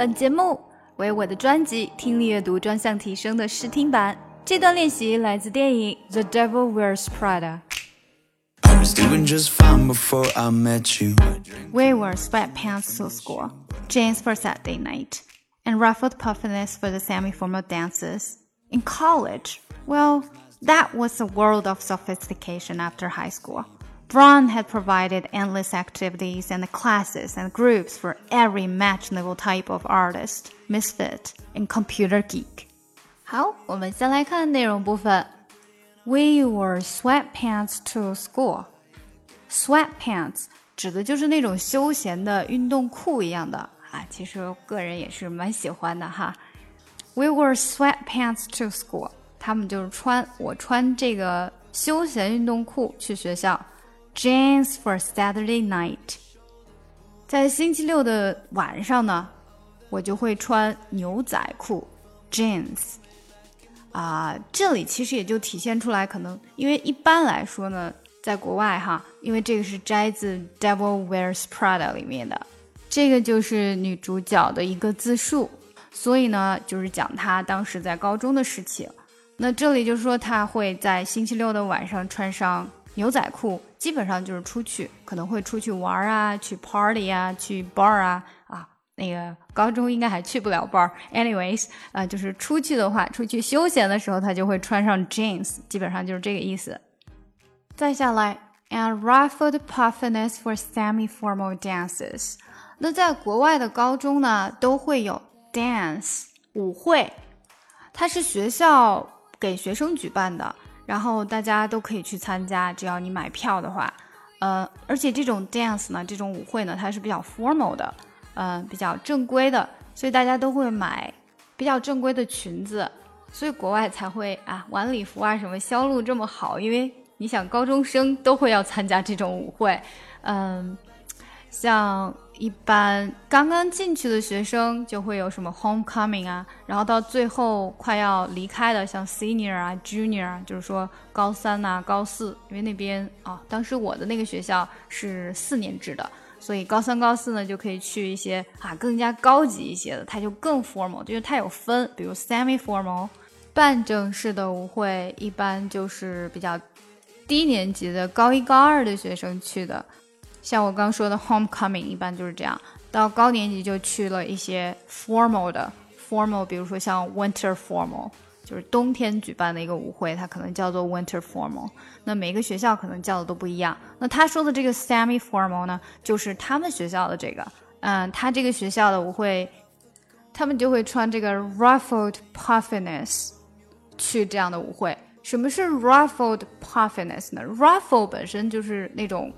本节目为我的专辑《听力阅读专项提升》的试听版。这段练习来自电影《The Devil Wears Prada》。 I was doing just fine before I met you. We wore sweatpants to school, jeans for Saturday night, and ruffled puffiness for the semi-formal dances. In college, well, that was a world of sophistication after high school. Brown had provided endless activities and classes and groups for every imaginable type of artist, misfit, and computer geek. 好，我们先来看内容部分。We wore sweatpants to school. Sweatpants 指的就是那种休闲的运动裤一样的啊，其实个人也是蛮喜欢的哈。We wore sweatpants to school. 他们就是穿我穿这个休闲运动裤去学校。Jeans for Saturday night. 在星期六的晚上呢，我就会穿牛仔裤 jeans。啊，这里其实也就体现出来，可能因为一般来说呢，在国外哈，因为这个是摘自《Devil Wears Prada》里面的，这个就是女主角的一个自述，所以呢，就是讲她当时在高中的事情。那这里就说，她会在星期六的晚上穿上牛仔裤，基本上就是出去，可能会出去玩啊，去 party 啊，去 bar 啊啊。那个高中应该还去不了 bar。Anyways，呃，就是出去的话，出去休闲的时候，他就会穿上 jeans，基本上就是这个意思。再下来，and ruffled puffiness for semi-formal dances。那在国外的高中呢，都会有 dance 舞会，它是学校给学生举办的，然后大家都可以去参加，只要你买票的话。呃，而且这种 dance 呢，这种舞会呢，它是比较 formal 的。嗯，比较正规的，所以大家都会买比较正规的裙子，所以国外才会啊晚礼服啊什么销路这么好，因为你想高中生都会要参加这种舞会，嗯，像一般刚刚进去的学生就会有什么 homecoming 啊，然后到最后快要离开的，像 senior 啊 junior 啊，就是说高三呐、高四，因为那边啊，当时我的那个学校是四年制的。所以高三、高四呢，就可以去一些啊更加高级一些的，它就更 formal，就是它有分，比如 semi formal，半正式的舞会一般就是比较低年级的高一、高二的学生去的，像我刚说的 homecoming 一般就是这样，到高年级就去了一些 formal 的 formal，比如说像 winter formal。就是冬天举办的一个舞会，它可能叫做 Winter Formal。那每个学校可能叫的都不一样。那他说的这个 Semi Formal 呢，就是他们学校的这个，嗯，他这个学校的舞会，他们就会穿这个 Ruffled Puffiness 去这样的舞会。什么是 Ruffled Puffiness 呢？Ruffle 本身就是那种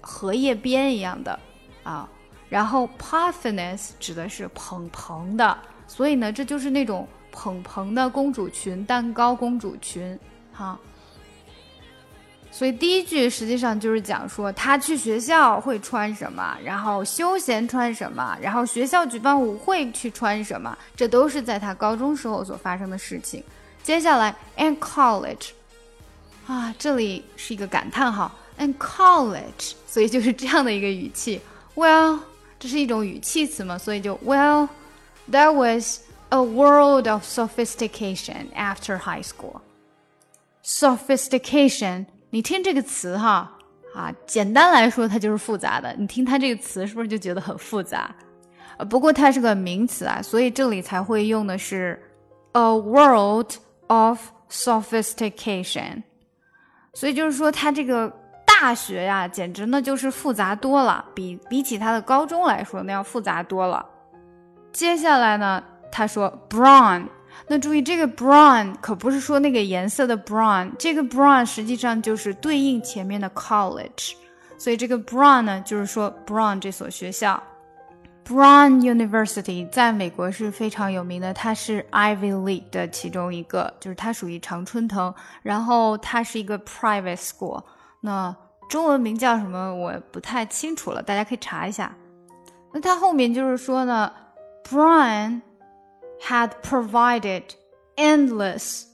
荷叶边一样的啊，然后 Puffiness 指的是蓬蓬的，所以呢，这就是那种。蓬蓬的公主裙，蛋糕公主裙，哈。所以第一句实际上就是讲说她去学校会穿什么，然后休闲穿什么，然后学校举办舞会去穿什么，这都是在她高中时候所发生的事情。接下来，and college，啊，这里是一个感叹号 ，and college，所以就是这样的一个语气。Well，这是一种语气词嘛，所以就 Well，that was。A world of sophistication after high school. Sophistication，你听这个词哈啊，简单来说它就是复杂的。你听它这个词是不是就觉得很复杂？呃，不过它是个名词啊，所以这里才会用的是 a world of sophistication。所以就是说，它这个 大学呀，简直呢就是复杂多了，比比起他的高中来说，那要复杂多了。接下来呢？他说 brown，那注意这个 brown 可不是说那个颜色的 brown，这个 brown 实际上就是对应前面的 college，所以这个 brown 呢就是说 brown 这所学校，Brown University 在美国是非常有名的，它是 Ivy League 的其中一个，就是它属于常春藤，然后它是一个 private school，那中文名叫什么我不太清楚了，大家可以查一下。那他后面就是说呢，Brown had provided endless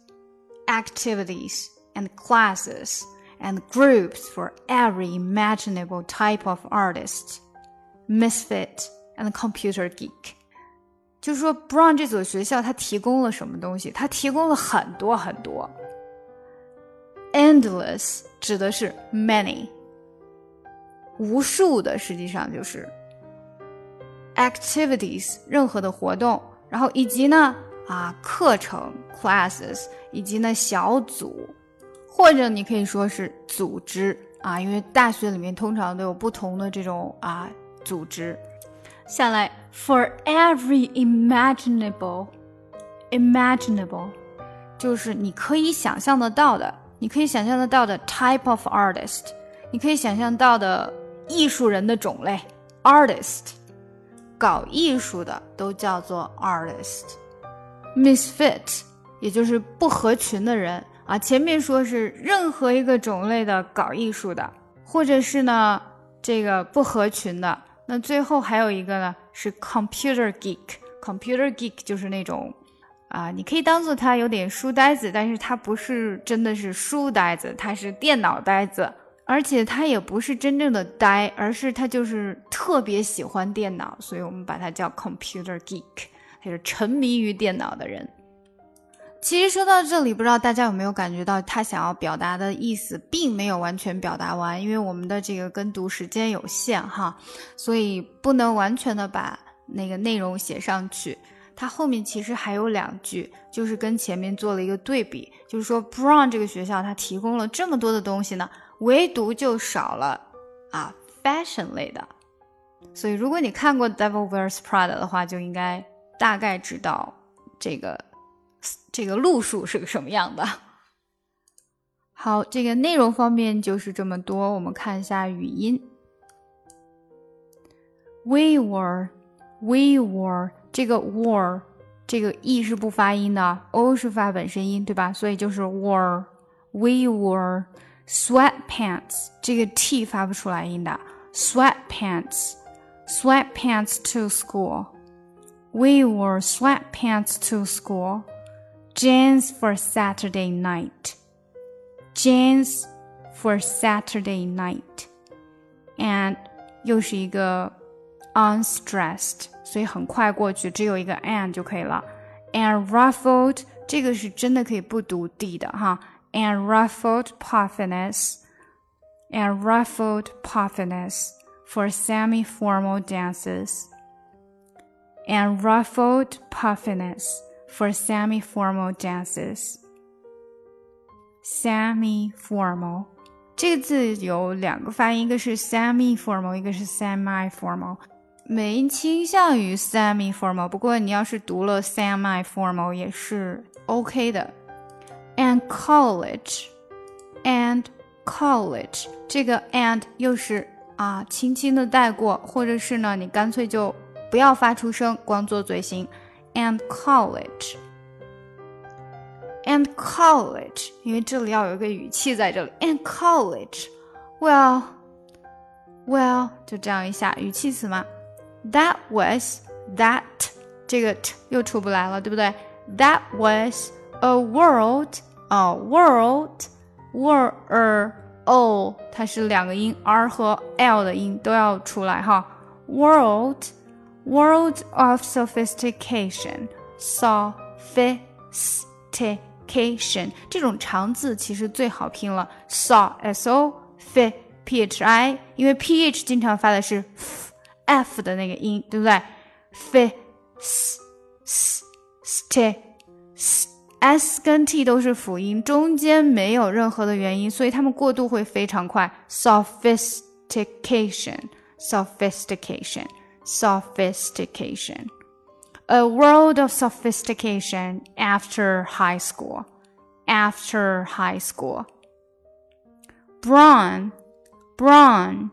activities and classes and groups for every imaginable type of artist, misfit and computer geek。就是说，Brown 这所学校它提供了什么东西？它提供了很多很多。Endless 指的是 many，无数的，实际上就是 activities 任何的活动，然后以及呢啊课程 classes，以及呢小组，或者你可以说是组织啊，因为大学里面通常都有不同的这种啊组织。下来，for every imaginable，imaginable，就是你可以想象得到的，你可以想象得到的 type of artist，你可以想象到的艺术人的种类，artist，搞艺术的都叫做 artist，misfit，也就是不合群的人啊。前面说是任何一个种类的搞艺术的，或者是呢这个不合群的。那最后还有一个呢，是 computer geek。computer geek 就是那种啊，你可以当做他有点书呆子，但是他不是真的是书呆子，他是电脑呆子，而且他也不是真正的呆，而是他就是特别喜欢电脑，所以我们把它叫 computer geek，就是沉迷于电脑的人。其实说到这里，不知道大家有没有感觉到他想要表达的意思并没有完全表达完，因为我们的这个跟读时间有限哈，所以不能完全的把那个内容写上去。它后面其实还有两句，就是跟前面做了一个对比，就是说 Brown 这个学校它提供了这么多的东西呢，唯独就少了啊 fashion 类的。所以如果你看过《Devil Wears Prada》的话，就应该大概知道这个。这个路数是个什么样的？好，这个内容方面就是这么多。我们看一下语音。We were, we were，这个 were，这个 e 是不发音的，o 是发本身音，对吧？所以就是 were。We were sweatpants，这个 t 发不出来音的，sweatpants，sweatpants to school。We wore sweatpants to school. Jeans for Saturday night. Jeans for Saturday night. And 又是一个 unstressed，所以很快过去，只有一个 and 就可以了。And ruffled 这个是真的可以不读 d 的哈。And ruffled puffiness and ruffled puffiness for semi-formal dances. And ruffled puffiness for semi-formal dances. Semi-formal 这个字有两个发音，一个是 semi-formal，一个是 semi-formal。 没倾向于 semi-formal，不过你要是读了 semi-formal 也是 OK 的。And college，and college，这个 and 又是啊轻轻的带过，或者是呢你干脆就不要发出声，光做嘴型。and college and college，因为这里要有一个语气在这里。and college，well well 就这样一下语气词嘛。That was that 这个 t 又出不来了，对不对？That was a world 啊、哦、world were o 它是两个音，r 和 l 的音都要出来哈。World world of sophistication, sophistication 这种长字其实最好拼了，so s o f p h i，因为 p h 经常发的是 f f sophistication, sophistication. 都是辅音，中间没有任何的元音，所以它们过渡会非常快。sophistication，sophistication，sophistication。a world of sophistication after high school. After high school. Brown, brawn,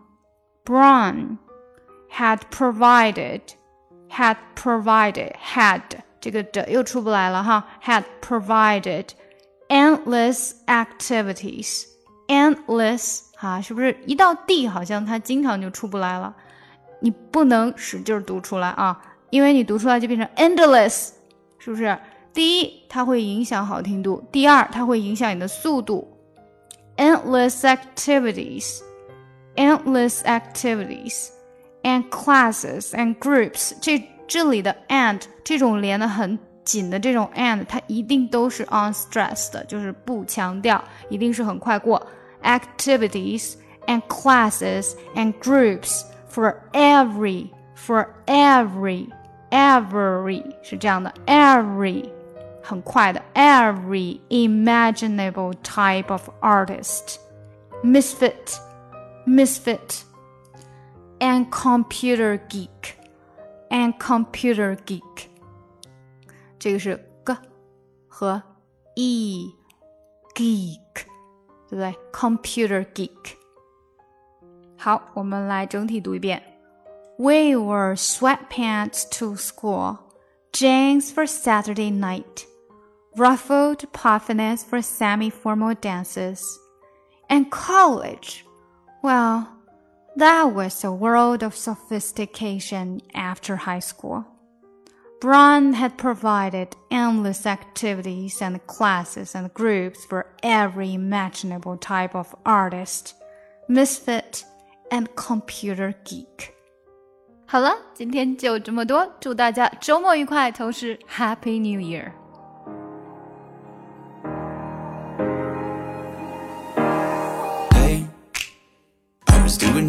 brawn had provided, had provided, had 这个的又出不来了哈，had provided endless activities, endless 哈，是不是一到 D 好像它经常就出不来了？你不能使劲读出来啊，因为你读出来就变成 endless，是不是？第一，它会影响好听度；第二，它会影响你的速度。endless activities，endless activities，and classes and groups，这 这里的 and 这种连的很紧的这种 and，它一定都是 unstressed，就是不强调，一定是很快过。Activities and classes and groups for every for every every 是这样的，every 很快的，every imaginable type of artist。misfit, misfit, and computer geek, and computer geek，这个是 g 和 e geek，对不对？computer geek。好，我们来整体读一遍。We wore sweatpants to school, jeans for Saturday night, ruffled puffiness for semi-formal dances and college. Well, that was a world of sophistication after high school. Brown had provided endless activities and classes and groups for every imaginable type of artist, misfit, and computer geek. 好了，今天就这么多，祝大家周末愉快，同时 Happy New Year！doing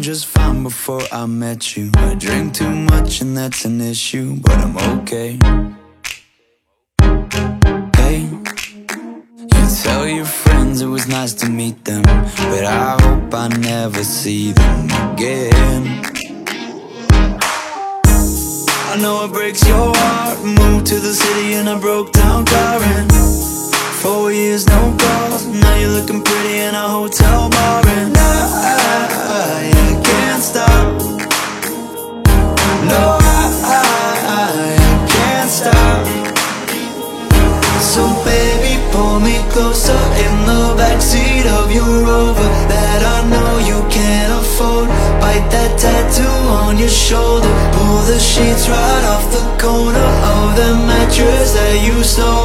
Just fine before I met you. I drink too much and that's an issue, but I'm okay. Hey, you tell your friends it was nice to meet them, but I hope I never see them again. I know it breaks your heart. Moved to the city in a broke down car and four years no calls. Now you're looking pretty in a hotel bar. And I I can't stop. No, I, I, I can't stop. So baby, pull me closer in the backseat of your Rover That I know you can't afford. Bite that tattoo on your shoulder. Pull the sheets right off the corner Of the mattress that you stole